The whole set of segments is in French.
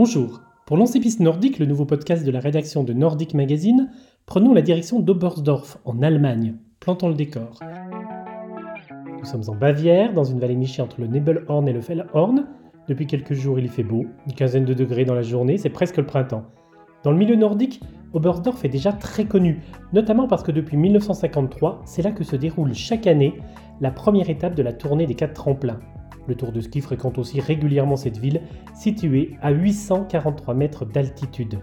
Bonjour. Pour lancer Piste Nordique, le nouveau podcast de la rédaction de Nordic Magazine, prenons la direction d'Oberstdorf, en Allemagne. Plantons le décor. Nous sommes en Bavière, dans une vallée nichée entre le Nebelhorn et le Fellhorn. Depuis quelques jours, il fait beau, une quinzaine de degrés dans la journée, c'est presque le printemps. Dans le milieu nordique, Oberstdorf est déjà très connu, notamment parce que depuis 1953, c'est là que se déroule chaque année la première étape de la tournée des quatre tremplins. Le Tour de ski fréquente aussi régulièrement cette ville, située à 843 mètres d'altitude.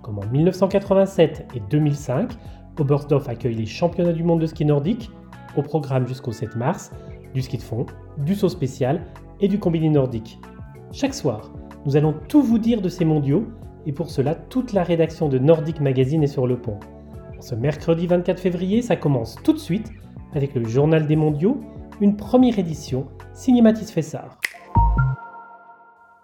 Comme en 1987 et 2005, Oberstdorf accueille les championnats du monde de ski nordique, au programme jusqu'au 7 mars, du ski de fond, du saut spécial et du combiné nordique. Chaque soir, nous allons tout vous dire de ces mondiaux, et pour cela, toute la rédaction de Nordic Magazine est sur le pont. ce mercredi 24 février, ça commence tout de suite avec le Journal des mondiaux, une première édition signé Mathis Fessard.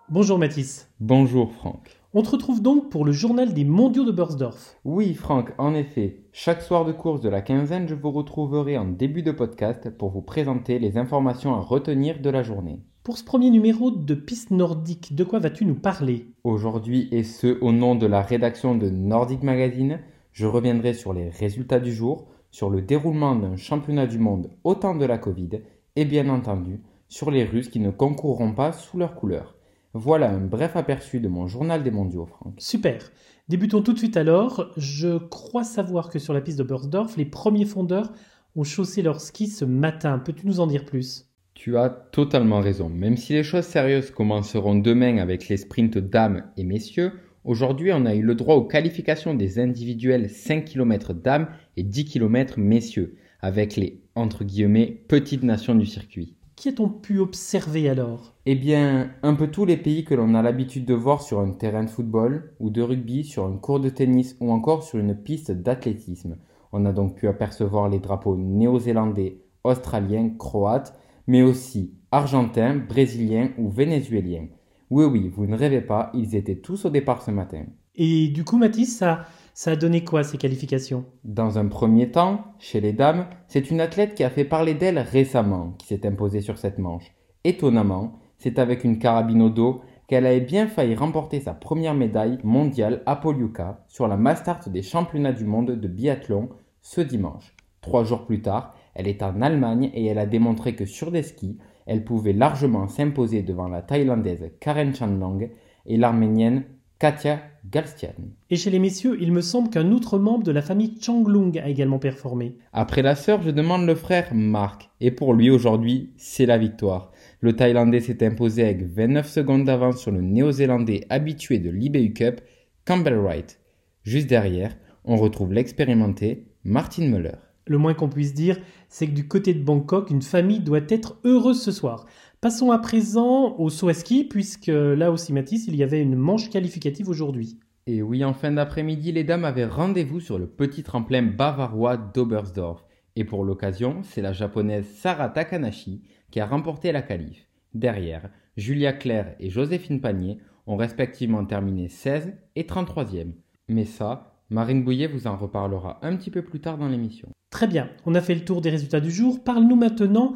Bonjour Mathis. Bonjour Franck. On te retrouve donc pour le journal des mondiaux de Bursdorf. Oui Franck, en effet. Chaque soir de course de la quinzaine, je vous retrouverai en début de podcast pour vous présenter les informations à retenir de la journée. Pour ce premier numéro de Piste Nordique, de quoi vas-tu nous parler? Aujourd'hui, et ce au nom de la rédaction de Nordic Magazine, je reviendrai sur les résultats du jour, sur le déroulement d'un championnat du monde au temps de la Covid et bien entendu sur les Russes qui ne concourront pas sous leur couleur. Voilà un bref aperçu de mon journal des mondiaux, Franck. Super. Débutons tout de suite alors. Je crois savoir que sur la piste de Bursdorf, les premiers fondeurs ont chaussé leur ski ce matin. Peux-tu nous en dire plus? Tu as totalement raison. Même si les choses sérieuses commenceront demain avec les sprints dames et messieurs, aujourd'hui on a eu le droit aux qualifications des individuels 5 km dames et 10 km messieurs, avec les entre guillemets petites nations du circuit. Qui a-t-on pu observer alors? Eh bien, un peu tous les pays que l'on a l'habitude de voir sur un terrain de football ou de rugby, sur un cours de tennis ou encore sur une piste d'athlétisme. On a donc pu apercevoir les drapeaux néo-zélandais, australiens, croates, mais aussi argentins, brésiliens ou vénézuéliens. Oui, oui, vous ne rêvez pas, ils étaient tous au départ ce matin. Et du coup, Mathis, ça, ça a donné quoi ces qualifications? Dans un premier temps, chez les dames, c'est une athlète qui a fait parler d'elle récemment qui s'est imposée sur cette manche. Étonnamment, c'est avec une carabine au dos qu'elle avait bien failli remporter sa première médaille mondiale à Poliuka sur la Mastart des championnats du monde de biathlon ce dimanche. Trois jours plus tard, elle est en Allemagne et elle a démontré que sur des skis, elle pouvait largement s'imposer devant la Thaïlandaise Karen Chandlong et l'Arménienne Katia Galstian. Et chez les messieurs, il me semble qu'un autre membre de la famille Changlung a également performé. Après la sœur, je demande le frère Mark. Et pour lui, aujourd'hui, c'est la victoire. Le Thaïlandais s'est imposé avec 29 secondes d'avance sur le Néo-Zélandais habitué de l'IBU Cup, Campbell Wright. Juste derrière, on retrouve l'expérimenté Martin Muller. Le moins qu'on puisse dire, c'est que du côté de Bangkok, une famille doit être heureuse ce soir. Passons à présent au saut ski, puisque là aussi, Mathis, il y avait une manche qualificative aujourd'hui. Et oui, en fin d'après-midi, les dames avaient rendez-vous sur le petit tremplin bavarois d'Oberstdorf. Et pour l'occasion, c'est la japonaise Sara Takanashi qui a remporté la qualif. Derrière, Julia Claire et Joséphine Panier ont respectivement terminé 16 et 33e. Mais ça, Marine Bouillet vous en reparlera un petit peu plus tard dans l'émission. Très bien, on a fait le tour des résultats du jour. Parle-nous maintenant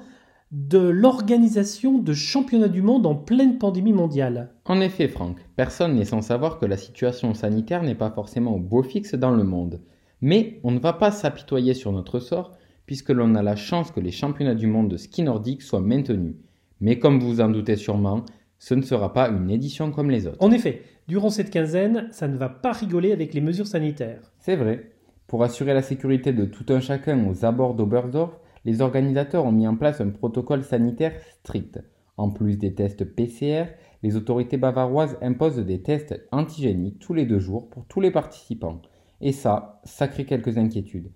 de l'organisation de championnats du monde en pleine pandémie mondiale. En effet, Franck, personne n'est sans savoir que la situation sanitaire n'est pas forcément au beau fixe dans le monde. Mais on ne va pas s'apitoyer sur notre sort, puisque l'on a la chance que les championnats du monde de ski nordique soient maintenus. Mais comme vous en doutez sûrement, ce ne sera pas une édition comme les autres. En effet, durant cette quinzaine, ça ne va pas rigoler avec les mesures sanitaires. C'est vrai. Pour assurer la sécurité de tout un chacun aux abords d'Oberstdorf, les organisateurs ont mis en place un protocole sanitaire strict. En plus des tests PCR, les autorités bavaroises imposent des tests antigéniques tous les deux jours pour tous les participants. Et ça, ça crée quelques inquiétudes.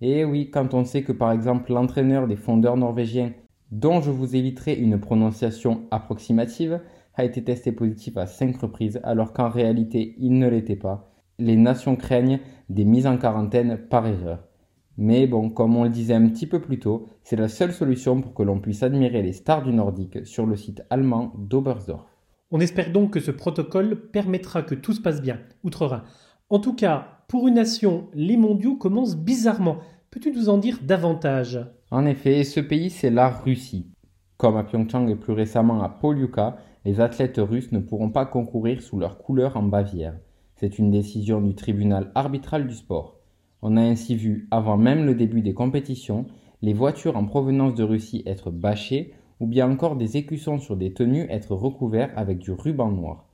Et oui, quand on sait que par exemple l'entraîneur des fondeurs norvégiens, dont je vous éviterai une prononciation approximative, a été testé positif à 5 reprises alors qu'en réalité il ne l'était pas, les nations craignent des mises en quarantaine par erreur. Mais bon, comme on le disait un petit peu plus tôt, c'est la seule solution pour que l'on puisse admirer les stars du nordique sur le site allemand d'Oberstdorf. On espère donc que ce protocole permettra que tout se passe bien, outre-Rhin. En tout cas, pour une nation, les mondiaux commencent bizarrement. Peux-tu nous en dire davantage? En effet, ce pays, c'est la Russie. Comme à Pyeongchang et plus récemment à Polyuka, les athlètes russes ne pourront pas concourir sous leur couleur en Bavière. C'est une décision du tribunal arbitral du sport. On a ainsi vu, avant même le début des compétitions, les voitures en provenance de Russie être bâchées ou bien encore des écussons sur des tenues être recouverts avec du ruban noir.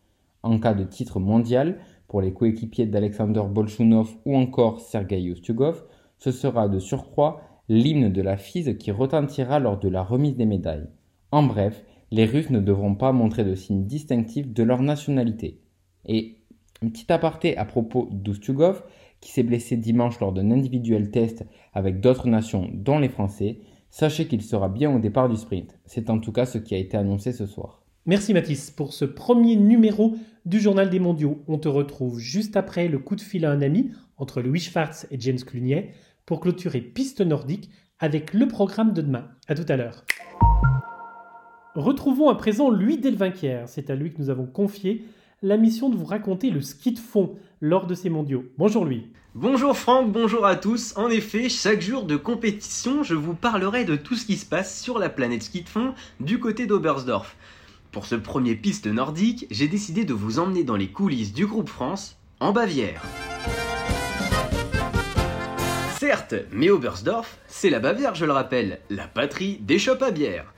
En cas de titre mondial, pour les coéquipiers d'Alexander Bolchunov ou encore Sergei Ustugov, ce sera de surcroît l'hymne de la FISE qui retentira lors de la remise des médailles. En bref, les Russes ne devront pas montrer de signes distinctifs de leur nationalité. Et un petit aparté à propos d'Ustugov, qui s'est blessé dimanche lors d'un individuel test avec d'autres nations, dont les Français, sachez qu'il sera bien au départ du sprint. C'est en tout cas ce qui a été annoncé ce soir. Merci Mathis pour ce premier numéro du Journal des Mondiaux. On te retrouve juste après le coup de fil à un ami entre Louis Schwartz et James Clunier pour clôturer Piste Nordique avec le programme de demain. À tout à l'heure. Retrouvons à présent Louis Delvinquière. C'est à lui que nous avons confié la mission de vous raconter le ski de fond lors de ces mondiaux. Bonjour Louis. Bonjour Franck, bonjour à tous. En effet, chaque jour de compétition, je vous parlerai de tout ce qui se passe sur la planète ski de fond du côté d'Oberstdorf. Pour ce premier piste nordique, j'ai décidé de vous emmener dans les coulisses du groupe France en Bavière. Certes, mais Oberstdorf, c'est la Bavière, je le rappelle, la patrie des chopes à bière.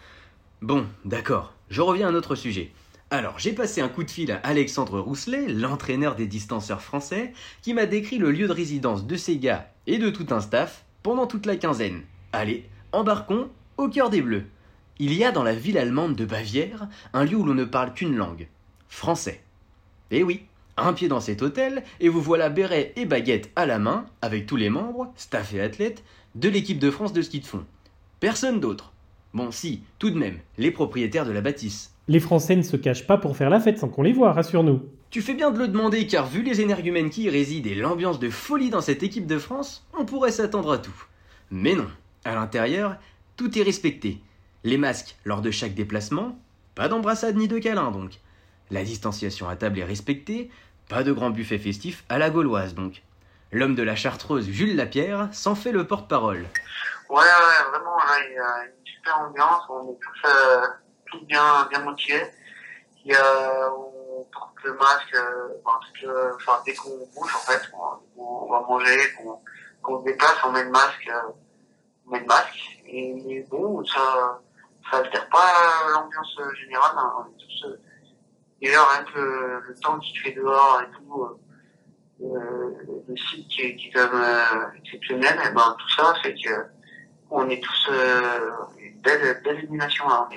Bon, d'accord, je reviens à notre sujet. Alors, j'ai passé un coup de fil à Alexandre Rousselet, l'entraîneur des distanceurs français, qui m'a décrit le lieu de résidence de ces gars et de tout un staff pendant toute la quinzaine. Allez, embarquons au cœur des Bleus. Il y a dans la ville allemande de Bavière un lieu où l'on ne parle qu'une langue, français. Eh oui, un pied dans cet hôtel et vous voilà béret et baguette à la main avec tous les membres, staff et athlètes, de l'équipe de France de ski de fond. Personne d'autre. Bon, si, tout de même, les propriétaires de la bâtisse. Les Français ne se cachent pas pour faire la fête sans qu'on les voit, rassure-nous. Tu fais bien de le demander car vu les énergumènes qui y résident et l'ambiance de folie dans cette équipe de France, on pourrait s'attendre à tout. Mais non, à l'intérieur, tout est respecté. Les masques lors de chaque déplacement, pas d'embrassade ni de câlin donc. La distanciation à table est respectée, pas de grand buffet festif à la gauloise donc. L'homme de la chartreuse Jules Lapierre s'en fait le porte-parole. Ouais, ouais, vraiment, il y a une super ambiance, on est tous... Euh, tout bien, bien motivé. Il y a, on porte le masque, euh, enfin, dès qu'on bouge, en fait, on, on va manger, qu'on qu se déplace, on met le masque, euh, on met le masque. Et, bon, ça, ça altère pas l'ambiance générale. Hein, on tous, euh, d'ailleurs, rien que le, le, temps qu'il fait dehors et tout, euh, le site qui est, qui quand même exceptionnel, et ben, tout ça, c'est que on est tous euh, une belle, belle illumination là.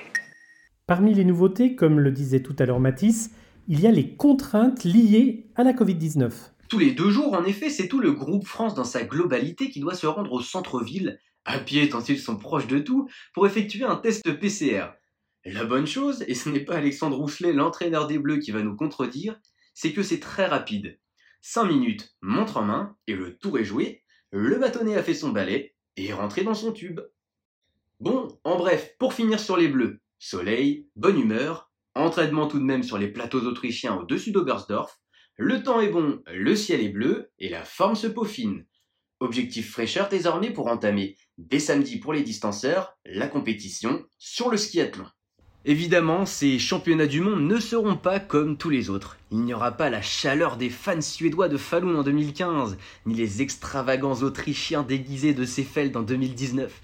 Parmi les nouveautés, comme le disait tout à l'heure Matisse, il y a les contraintes liées à la Covid-19. Tous les deux jours, en effet, c'est tout le groupe France dans sa globalité qui doit se rendre au centre-ville, à pied tant ils sont proches de tout, pour effectuer un test PCR. La bonne chose, et ce n'est pas Alexandre Rousselet, l'entraîneur des Bleus, qui va nous contredire, c'est que c'est très rapide. 5 minutes, montre en main, et le tour est joué, le bâtonnet a fait son balai, et est rentré dans son tube. Bon, en bref, pour finir sur les Bleus, Soleil, bonne humeur, entraînement tout de même sur les plateaux autrichiens au-dessus d'Oberstdorf, le temps est bon, le ciel est bleu et la forme se peaufine. Objectif fraîcheur désormais pour entamer, dès samedi pour les distanceurs, la compétition sur le skiathlon. Évidemment, ces championnats du monde ne seront pas comme tous les autres. Il n'y aura pas la chaleur des fans suédois de Falun en 2015, ni les extravagants autrichiens déguisés de Seefeld en 2019.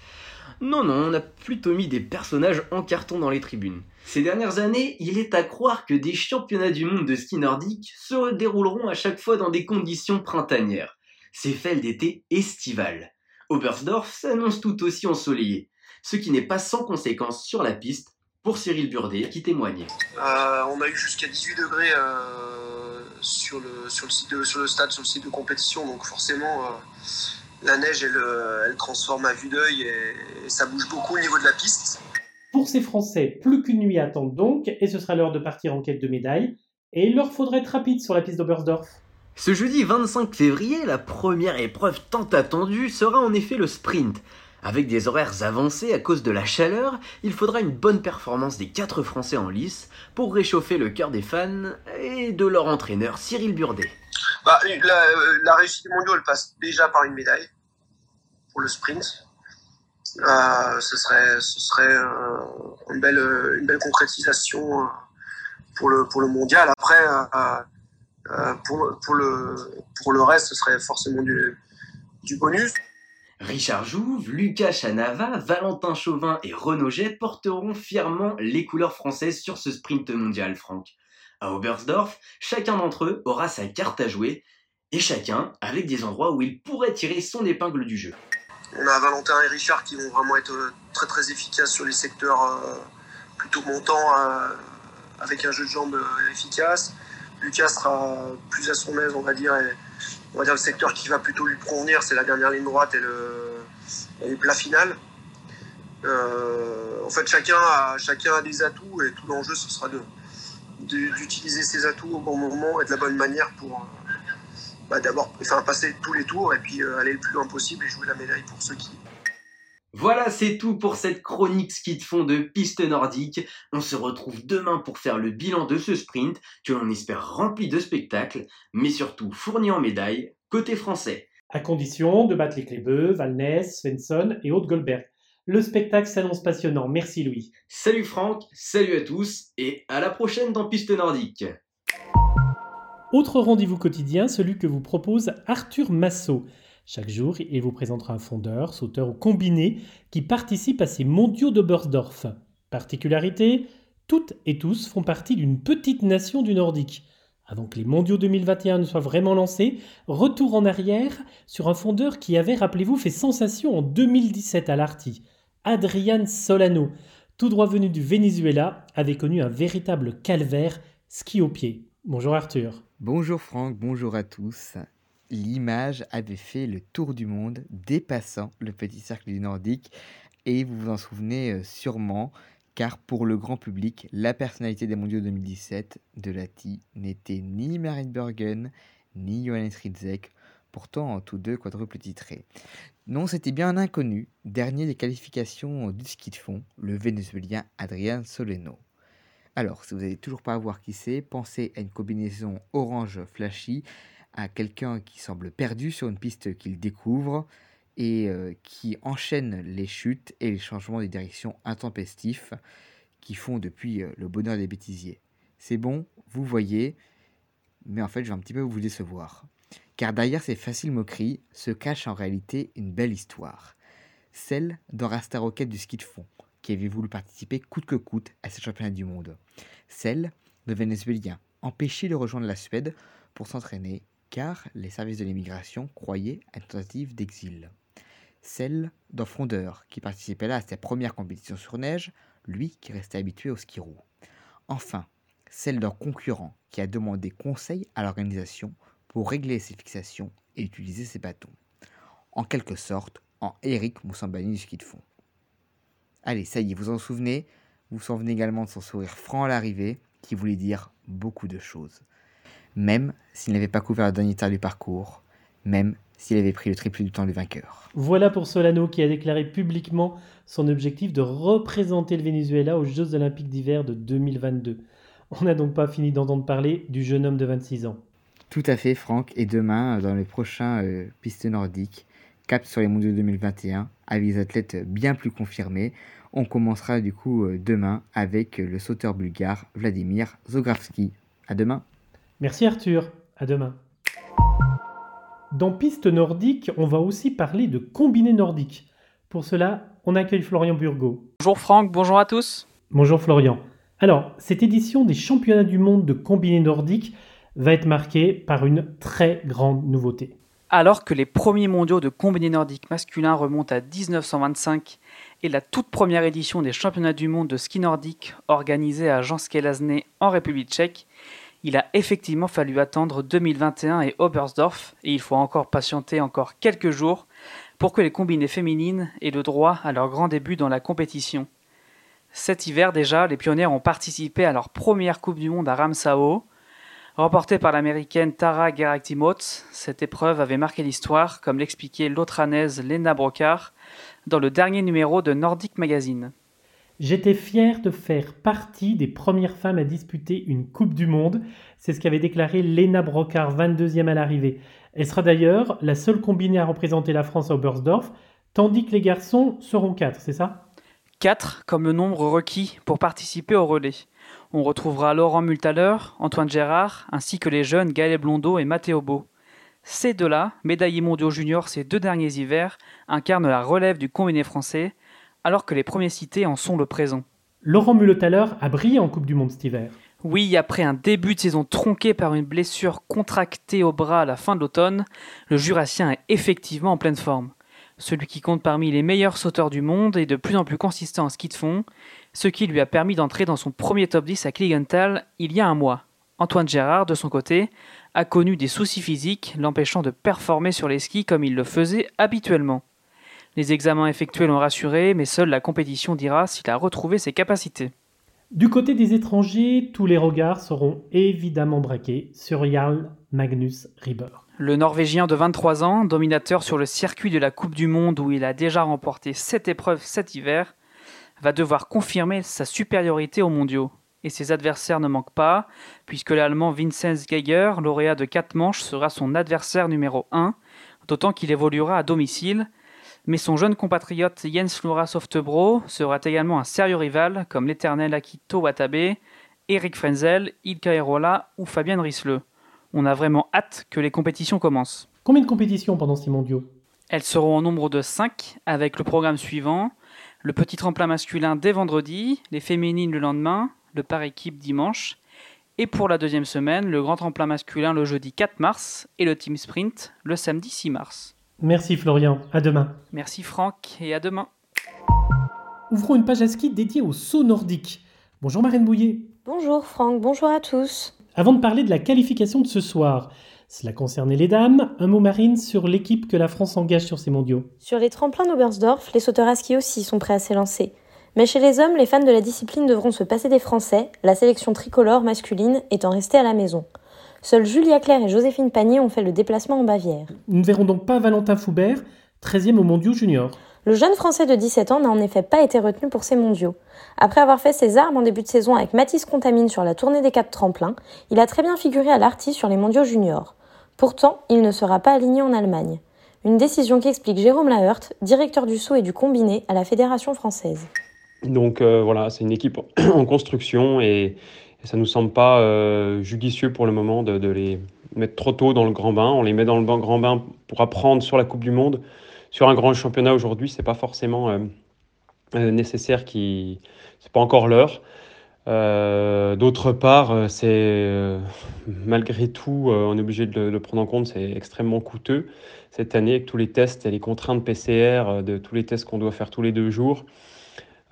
Non, non, on a plutôt mis des personnages en carton dans les tribunes. Ces dernières années, il est à croire que des championnats du monde de ski nordique se dérouleront à chaque fois dans des conditions printanières. C'est fait d'été estival. Oberstdorf s'annonce tout aussi ensoleillé, ce qui n'est pas sans conséquence sur la piste pour Cyril Burdet qui témoigne. Euh, on a eu jusqu'à 18 degrés euh, sur, le, sur, le site sur le stade, sur le site de compétition, donc forcément... Euh, la neige, elle, transforme à vue d'œil et, ça bouge beaucoup au niveau de la piste. Pour ces Français, plus qu'une nuit attend donc, et ce sera l'heure de partir en quête de médailles. Et il leur faudrait être rapide sur la piste d'Oberstdorf. Ce jeudi 25 février, la première épreuve tant attendue sera en effet le sprint. Avec des horaires avancés à cause de la chaleur, il faudra une bonne performance des quatre Français en lice pour réchauffer le cœur des fans et de leur entraîneur Cyril Burdet. Bah, la, réussite du mondial, elle passe déjà par une médaille pour le sprint. Euh, ce serait, euh, une, belle, concrétisation euh, pour, le, mondial. Après, pour, le, reste, ce serait forcément du bonus. Richard Jouve, Lucas Chanava, Valentin Chauvin et Renaud Jet porteront fièrement les couleurs françaises sur ce sprint mondial, Franck. À Oberstdorf, chacun d'entre eux aura sa carte à jouer, et chacun avec des endroits où il pourrait tirer son épingle du jeu. On a Valentin et Richard qui vont vraiment être euh, très très efficaces sur les secteurs euh, plutôt montants euh, avec un jeu de jambes efficace. Lucas sera plus à son aise, on va dire, on va dire le secteur qui va plutôt lui convenir, c'est la dernière ligne droite et le, plat final. en fait, chacun a, chacun a des atouts et tout l'enjeu, ce sera de, d'utiliser ses atouts au bon moment et de la bonne manière pour euh, bah, d'abord enfin, passer tous les tours et puis euh, aller le plus loin possible et jouer la médaille pour ceux qui. Voilà, c'est tout pour cette chronique ski de fond de piste nordique. On se retrouve demain pour faire le bilan de ce sprint que l'on espère rempli de spectacles, mais surtout fourni en médailles côté français. À condition de battre les Clébeux, Valnès, Svensson et Haute Goldberg. Le spectacle s'annonce passionnant. Merci Louis. Salut Franck, salut à tous et à la prochaine dans Piste Nordique. Autre rendez-vous quotidien, celui que vous propose Arthur Massot. Chaque jour, il vous présentera un fondeur, sauteur ou combiné qui participe à ces mondiaux de Bersdorf. Particularité, toutes et tous font partie d'une petite nation du Nordique. Avant que les mondiaux 2021 ne soient vraiment lancés, retour en arrière sur un fondeur qui avait, rappelez-vous, fait sensation en 2017 à l'Arty. Adrian Solano, tout droit venu du Venezuela, avait connu un véritable calvaire ski au pied. Bonjour Arthur. Bonjour Franck, bonjour à tous. L'image avait fait le tour du monde, dépassant le petit cercle du Nordique, et vous vous en souvenez euh, sûrement, car pour le grand public, la personnalité des mondiaux 2017 de Lati n'était ni Marit Bergen, ni Johannes Ridzek, pourtant tous deux quadruples titrés. Non, c'était bien un inconnu, dernier des qualifications du ski de fond, le vénézuélien Adrian Soleno. Alors, si vous n'avez toujours pas à voir qui c'est, pensez à une combinaison orange flashy, à quelqu'un qui semble perdu sur une piste qu'il découvre et euh, qui enchaîne les chutes et les changements de direction intempestifs qui font depuis euh, le bonheur des bêtisiers. C'est bon, vous voyez, mais en fait, je vais un petit peu vous décevoir car derrière ces faciles moqueries se cache en réalité une belle histoire. Celle d'un Rasta Rocket du ski de fond, qui avait voulu participer coûte que coûte à ces championnats du monde. Celle de Vénézuéliens, empêchés de rejoindre la Suède pour s'entraîner, car les services de l'immigration croyaient à une tentative d'exil. Celle d'un frondeur, qui participait là à sa première compétition sur neige, lui qui restait habitué au ski roue. Enfin, celle d'un concurrent qui a demandé conseil à l'organisation pour régler ses fixations et utiliser ses bâtons. En quelque sorte, en Eric Moussambani du ski de fond. Allez, ça y est, vous en souvenez? Vous vous souvenez également de son sourire franc à l'arrivée, qui voulait dire beaucoup de choses. Même s'il n'avait pas couvert le dernier tiers du parcours, même s'il avait pris le triple du temps du vainqueur. Voilà pour Solano qui a déclaré publiquement son objectif de représenter le Venezuela aux Jeux olympiques d'hiver de 2022. On n'a donc pas fini d'entendre parler du jeune homme de 26 ans. Tout à fait, Franck. Et demain, dans les prochains euh, pistes nordiques, cap sur les mondiaux 2021, avec des athlètes bien plus confirmés. On commencera du coup euh, demain avec le sauteur bulgare Vladimir Zogravski. À demain. Merci Arthur. À demain. Dans Pistes nordiques, on va aussi parler de combiné nordique. Pour cela, on accueille Florian Burgot. Bonjour Franck, bonjour à tous. Bonjour Florian. Alors, cette édition des championnats du monde de combiné nordique va être marqué par une très grande nouveauté. Alors que les premiers mondiaux de combiné nordique masculin remontent à 1925 et la toute première édition des championnats du monde de ski nordique organisée à Jean Skelazné en République tchèque, il a effectivement fallu attendre 2021 et Oberstdorf et il faut encore patienter encore quelques jours pour que les combinées féminines aient le droit à leur grand début dans la compétition. Cet hiver déjà, les pionnières ont participé à leur première Coupe du Monde à Ramsau, Remportée par l'américaine Tara Geractimotz, cette épreuve avait marqué l'histoire, comme l'expliquait l'autranaise Lena Brocard dans le dernier numéro de Nordic Magazine. J'étais fier de faire partie des premières femmes à disputer une Coupe du Monde. C'est ce qu'avait déclaré Lena Brocard, 22e à l'arrivée. Elle sera d'ailleurs la seule combinée à représenter la France à Oberstdorf, tandis que les garçons seront quatre, c'est ça? Quatre, comme le nombre requis pour participer au relais. On retrouvera Laurent Multaler, Antoine Gérard, ainsi que les jeunes Gaël Blondeau et Mathéo Beau. Ces deux-là, médaillés mondiaux juniors ces deux derniers hivers, incarnent la relève du combiné français, alors que les premiers cités en sont le présent. Laurent Muletaler a brillé en Coupe du Monde cet hiver. Oui, après un début de saison tronqué par une blessure contractée au bras à la fin de l'automne, le Jurassien est effectivement en pleine forme. Celui qui compte parmi les meilleurs sauteurs du monde est de plus en plus consistant en ski de fond, ce qui lui a permis d'entrer dans son premier top 10 à Kligenthal il y a un mois. Antoine Gérard, de son côté, a connu des soucis physiques l'empêchant de performer sur les skis comme il le faisait habituellement. Les examens effectués l'ont rassuré, mais seule la compétition dira s'il a retrouvé ses capacités. Du côté des étrangers, tous les regards seront évidemment braqués sur Jarl Magnus Rieber. Le Norvégien de 23 ans, dominateur sur le circuit de la Coupe du Monde où il a déjà remporté 7 épreuves cet hiver, va devoir confirmer sa supériorité aux mondiaux. Et ses adversaires ne manquent pas, puisque l'Allemand Vincenz Geiger, lauréat de 4 manches, sera son adversaire numéro 1, d'autant qu'il évoluera à domicile mais son jeune compatriote Jens Flora Softebro sera également un sérieux rival comme l'éternel Akito Watabe, Eric Frenzel, Ilka Erola ou Fabien Risleux. On a vraiment hâte que les compétitions commencent. Combien de compétitions pendant ces mondiaux? Elles seront au nombre de 5 avec le programme suivant le petit tremplin masculin dès vendredi, les féminines le lendemain, le par équipe dimanche, et pour la deuxième semaine, le grand tremplin masculin le jeudi 4 mars et le team sprint le samedi 6 mars. Merci Florian, à demain. Merci Franck et à demain. Ouvrons une page à ski dédiée au saut nordique. Bonjour Marine Bouillet. Bonjour Franck, bonjour à tous. Avant de parler de la qualification de ce soir, cela concernait les dames, un mot Marine sur l'équipe que la France engage sur ces mondiaux. Sur les tremplins d'Oberstdorf, les sauteurs à ski aussi sont prêts à s'élancer. Mais chez les hommes, les fans de la discipline devront se passer des Français, la sélection tricolore masculine étant restée à la maison. Seuls Julia Claire et Joséphine Panier ont fait le déplacement en Bavière. Nous ne verrons donc pas Valentin Foubert, 13e au mondiaux junior. Le jeune Français de 17 ans n'a en effet pas été retenu pour ces mondiaux. Après avoir fait ses armes en début de saison avec Mathis Contamine sur la tournée des quatre tremplins, il a très bien figuré à l'Arty sur les mondiaux juniors. Pourtant, il ne sera pas aligné en Allemagne. Une décision qui explique Jérôme Lahert, directeur du saut et du combiné à la Fédération française. Donc euh, voilà, c'est une équipe en construction et ça ne nous semble pas euh, judicieux pour le moment de, les mettre trop tôt dans le grand bain. On les met dans le grand bain pour apprendre sur la Coupe du Monde. Sur un grand championnat aujourd'hui, ce n'est pas forcément euh, euh, nécessaire, qui c'est pas encore l'heure. D'autre part, c'est malgré tout, on est obligé de le, prendre en compte, c'est extrêmement coûteux cette année avec tous les tests et les contraintes PCR, de tous les tests qu'on doit faire tous les deux jours.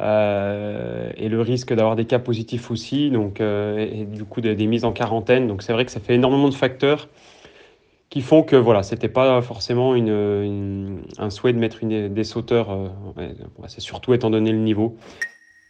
Euh, et le risque d'avoir des cas positifs aussi, donc, euh, et, du coup des, mises en quarantaine. Donc c'est vrai que ça fait énormément de facteurs qui font que voilà, c'était pas forcément une, un souhait de mettre une, des sauteurs, euh, c'est surtout étant donné le niveau.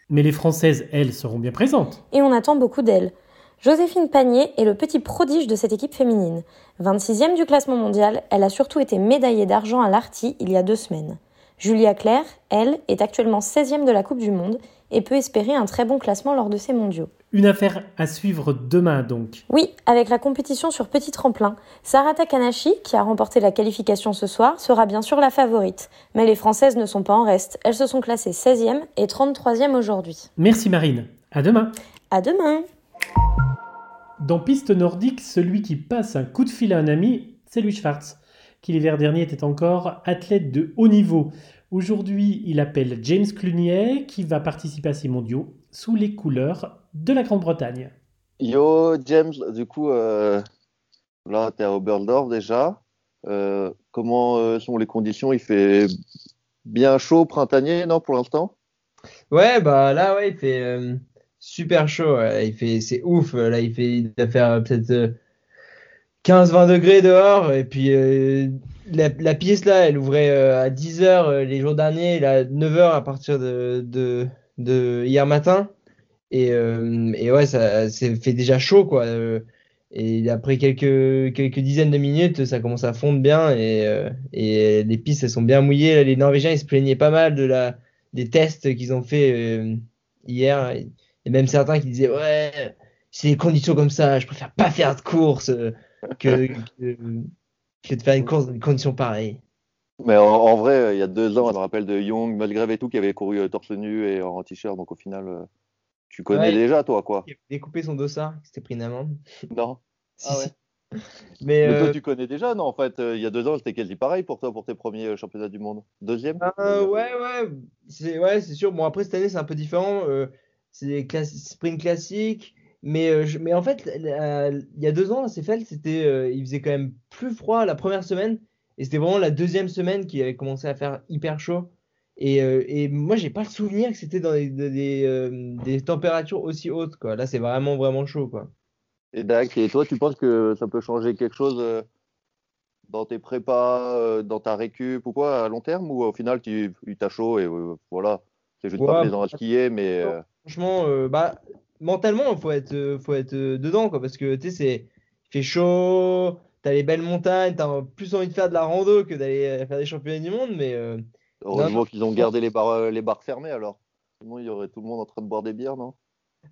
Mais les Françaises, elles, seront bien présentes. Et on attend beaucoup d'elles. Joséphine Panier est le petit prodige de cette équipe féminine. 26e du classement mondial, elle a surtout été médaillée d'argent à l'Arty il y a deux semaines. Julia Claire, elle, est actuellement 16e de la Coupe du Monde et peut espérer un très bon classement lors de ces mondiaux. Une affaire à suivre demain donc. Oui, avec la compétition sur petit tremplin. Sarah Takanashi, qui a remporté la qualification ce soir, sera bien sûr la favorite. Mais les Françaises ne sont pas en reste. Elles se sont classées 16e et 33e aujourd'hui. Merci Marine. À demain. À demain. Dans piste nordique, celui qui passe un coup de fil à un ami, c'est Louis Schwartz qui l'hiver dernier était encore athlète de haut niveau. Aujourd'hui, il appelle James Clunier qui va participer à ces mondiaux sous les couleurs de la Grande-Bretagne. Yo James, du coup, euh, là tu es à Oberndorf déjà. Euh, comment euh, sont les conditions? Il fait bien chaud printanier, non, pour l'instant? Ouais, bah là, ouais, il fait super chaud. Il fait, c'est ouf. Là, il fait, il va faire peut-être 15-20 degrés dehors. Et puis euh, la, la, pièce là, elle ouvrait euh, à 10h euh, les jours derniers, et à 9h à partir de, de, de hier matin. Et, et ouais, ça, fait déjà chaud quoi. Et après quelques, quelques dizaines de minutes, ça commence à fondre bien et, et les pistes elles sont bien mouillées. Les Norvégiens ils se plaignaient pas mal de la, des tests qu'ils ont fait hier. Et même certains qui disaient ouais, c'est des conditions comme ça, je préfère pas faire de course que, que, de faire une course dans des conditions pareilles. Mais en, vrai, il y a deux ans, on me rappelle de Young, Mulgrave et tout, qui avait couru euh, torse nu et en t-shirt. Donc au final, euh, Tu connais Ouais. déjà, toi, quoi. Il a découpé son dossard, il s'était pris une amende. Non. Si, Ah ouais. si. Mais, Mais toi, euh, tu connais déjà, non? En fait, euh, il y a deux ans, c'était quasi pareil pour toi, pour tes premiers euh, championnats du monde. Deuxième? euh, ouais, ouais, c'est ouais, c'est sûr. Bon, après, cette année, c'est un peu différent. euh, c'est des classi- sprint classiques. Mais, euh, je- mais en fait, il y a deux ans, à Seefeld, c'était, euh, il faisait quand même plus froid la première semaine. Et c'était vraiment la deuxième semaine qui avait commencé à faire hyper chaud. Et, euh, et moi, j'ai pas le souvenir que c'était dans des, des, des, températures aussi hautes, quoi. Là, c'est vraiment, vraiment chaud, quoi. Et Dak, et toi, tu penses que ça peut changer quelque chose dans tes prépas, dans ta récup ou quoi, à long terme? Ou au final, tu t'a chaud et voilà, c'est juste pas Ouais, plaisant à skier, mais Franchement, euh, bah, mentalement, il faut être, euh, faut être euh, dedans, quoi, parce que tu sais, c'est, il fait chaud, t'as les belles montagnes, t'as plus envie de faire de la rando que d'aller euh, faire des championnats du monde, mais euh, heureusement qu'ils ont gardé les bars, les bars fermés alors. Sinon, il y aurait tout le monde en train de boire des bières, non?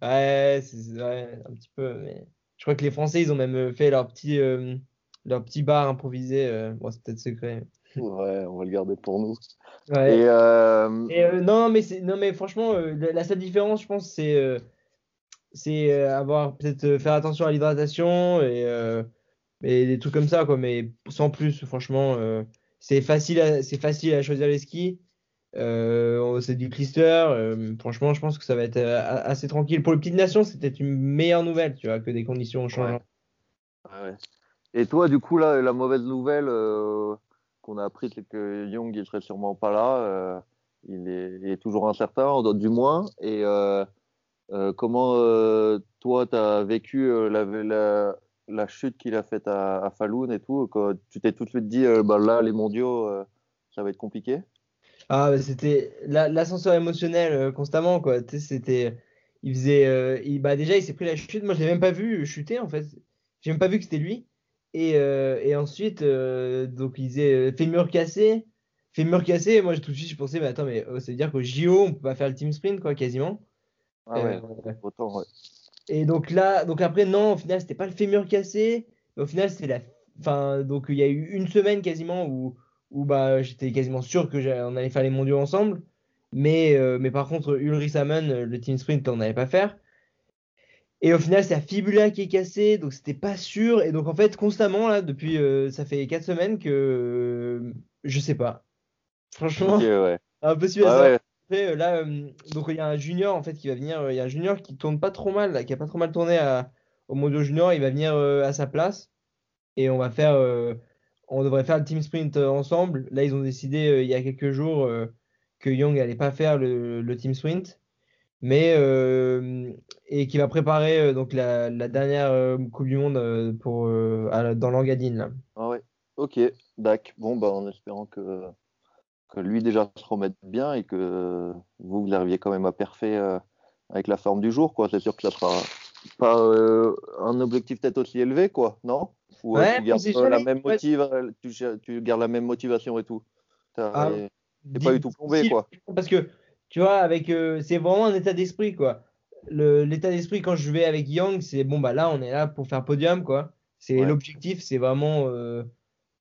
ouais, ouais, un petit peu, mais je crois que les Français, ils ont même fait leur petit, euh, leur petit bar improvisé, euh, bon, c'est peut-être secret. Ouais, on va le garder pour nous. Ouais. Et euh, Et, non, mais non, mais franchement, la, la seule différence, je pense, c'est, c'est euh, avoir peut-être euh, faire attention à l'hydratation et, euh, et des trucs comme ça, quoi. Mais sans plus, franchement, euh, c'est facile, à, c'est facile à choisir les skis. Euh, c'est du clister. franchement, je pense que ça va être assez tranquille. Pour les petites nations, c'était une meilleure nouvelle, tu vois, que des conditions changeantes. Ouais, ouais. Et toi, du coup, là, la mauvaise nouvelle qu'on a apprise, c'est que Young, il serait sûrement pas là. il, est, il est toujours incertain, du moins. Et comment euh, toi, tu as vécu euh, la, chute qu'il a faite à, à Falun et tout Tu t'es tout de suite dit, euh, bah, là, les mondiaux, euh, ça va être compliqué? Ah, bah, c'était la- l'ascenseur émotionnel euh, constamment, quoi. Il faisait. euh, bah, déjà, il s'est pris la chute. Moi, je l'ai même pas vu chuter, en fait. J'ai même pas vu que c'était lui. Et, euh, et ensuite, euh, donc, il disait euh, fémur cassé. Fémur cassé. Moi, tout de suite, je pensais, mais attends, mais ça veut dire qu'au JO, on peut pas faire le team sprint, quoi, quasiment. Ah ouais, Euh, autant, ouais. et donc là, donc après, non, au final, c'était pas le fémur cassé. Mais au final, c'était la. Enfin, donc il y a eu une semaine quasiment où, où bah, j'étais quasiment sûr que on allait faire les mondiaux ensemble. Mais, euh, mais par contre, Ulrich Hamann, euh, le team sprint, on n'allait pas faire. Et au final, c'est la fibula qui est cassée, donc c'était pas sûr. Et donc en fait, constamment, là, depuis, euh, ça fait 4 semaines que euh, je sais pas. Franchement, Ok, ouais. un peu suivi à Ah ouais. Après, euh, là, euh, donc il y a un junior en fait qui va venir. euh, Il y a un junior qui tourne pas trop mal, là, qui a pas trop mal tourné au Mondiaux Junior. Il va venir à sa place et on va faire. on devrait faire le team sprint ensemble. Là, ils ont décidé il y a quelques jours que Young allait pas faire le, team sprint, mais et qui va préparer donc la, dernière Coupe du Monde pour à dans l'Engadine là. Ah ouais. Ok, Dak. Bon, bah, en espérant que, que lui déjà se remette bien et que vous, vous arriviez quand même à perfer euh, avec la forme du jour, quoi. C'est sûr que ça sera pas euh, un objectif peut-être aussi élevé, quoi, non? Ou euh, Ouais, tu gardes euh, la même motive, tu, gardes la même motivation et tout. Ah, t'es pas du tout plombé, quoi. Parce que, tu vois, avec, c'est vraiment un état d'esprit, quoi. L'état d'esprit, quand je vais avec Young, c'est bon, bah là, on est là pour faire podium, quoi. C'est Ouais. l'objectif, c'est vraiment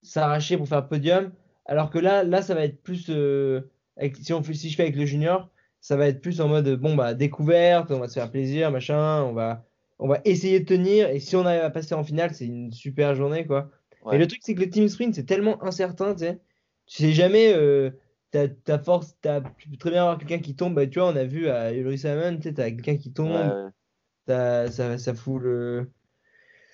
s'arracher pour faire podium. Alors que là, là, ça va être plus, euh, avec- si, on si je fais avec le junior, ça va être plus en mode, bon, bah, découverte, on va se faire plaisir, machin, on va, on va essayer de tenir. Et si on arrive à passer en finale, c'est une super journée, quoi. Ouais. Et le truc, c'est que le team sprint, c'est tellement incertain, tu sais. Tu sais jamais, euh, ta, force, t'as- tu peux très bien avoir quelqu'un qui tombe. Bah, tu vois, on a vu à Ulrich Hamann, tu sais, t'as quelqu'un qui tombe, Ouais, ça, ça fout le.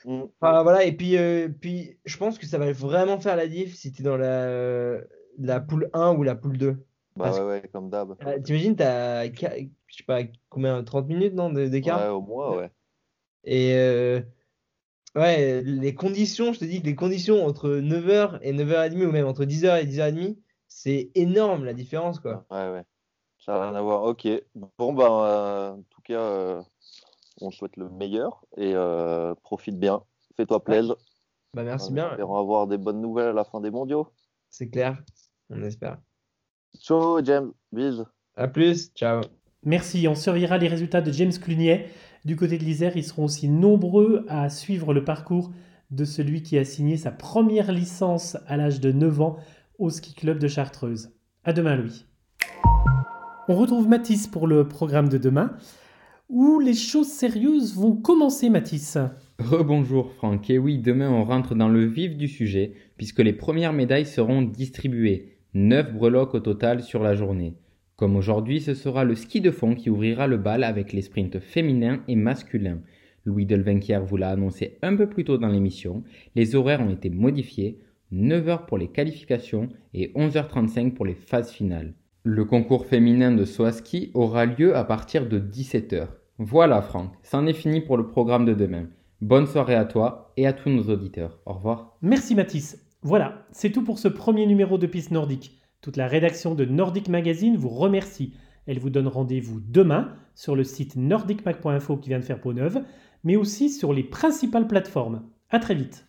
Mm. Enfin, voilà, et puis, euh, puis je pense que ça va vraiment faire la diff si t'es dans la, la poule 1 ou la poule 2. Bah ouais, ouais, comme d'hab. Euh, T'imagines, t'as, je sais pas, combien, 30 minutes, non, d'écart? Ouais, au moins, ouais. Et euh, ouais, les conditions, je te dis que les conditions entre 9h et 9h30 ou même entre 10h et 10h30, c'est énorme la différence, quoi. Ouais, ouais. Ça n'a rien à voir. Ok. Bon, ben, euh, en tout cas, euh, on souhaite le meilleur et euh, profite bien. Fais-toi plaisir. Bah merci En bien, espérant avoir des bonnes nouvelles à la fin des mondiaux. c'est clair, on espère. Ciao, James. Bis. À plus, ciao. Merci, on surveillera les résultats de James Clunier. Du côté de l'Isère, ils seront aussi nombreux à suivre le parcours de celui qui a signé sa première licence à l'âge de 9 ans au ski club de Chartreuse. À demain, Louis. On retrouve Mathis pour le programme de demain. Où les choses sérieuses vont commencer, Mathis. Rebonjour Franck, et oui, demain on rentre dans le vif du sujet, puisque les premières médailles seront distribuées. 9 breloques au total sur la journée. Comme aujourd'hui, ce sera le ski de fond qui ouvrira le bal avec les sprints féminins et masculins. Louis Delvenquière vous l'a annoncé un peu plus tôt dans l'émission, les horaires ont été modifiés, 9h pour les qualifications et 11h35 pour les phases finales. Le concours féminin de saut ski aura lieu à partir de 17h. Voilà Franck, c'en est fini pour le programme de demain. Bonne soirée à toi et à tous nos auditeurs. Au revoir. Merci Mathis. Voilà, c'est tout pour ce premier numéro de Piste Nordique. Toute la rédaction de Nordic Magazine vous remercie. Elle vous donne rendez-vous demain sur le site nordicmag.info qui vient de faire peau neuve, mais aussi sur les principales plateformes. À très vite.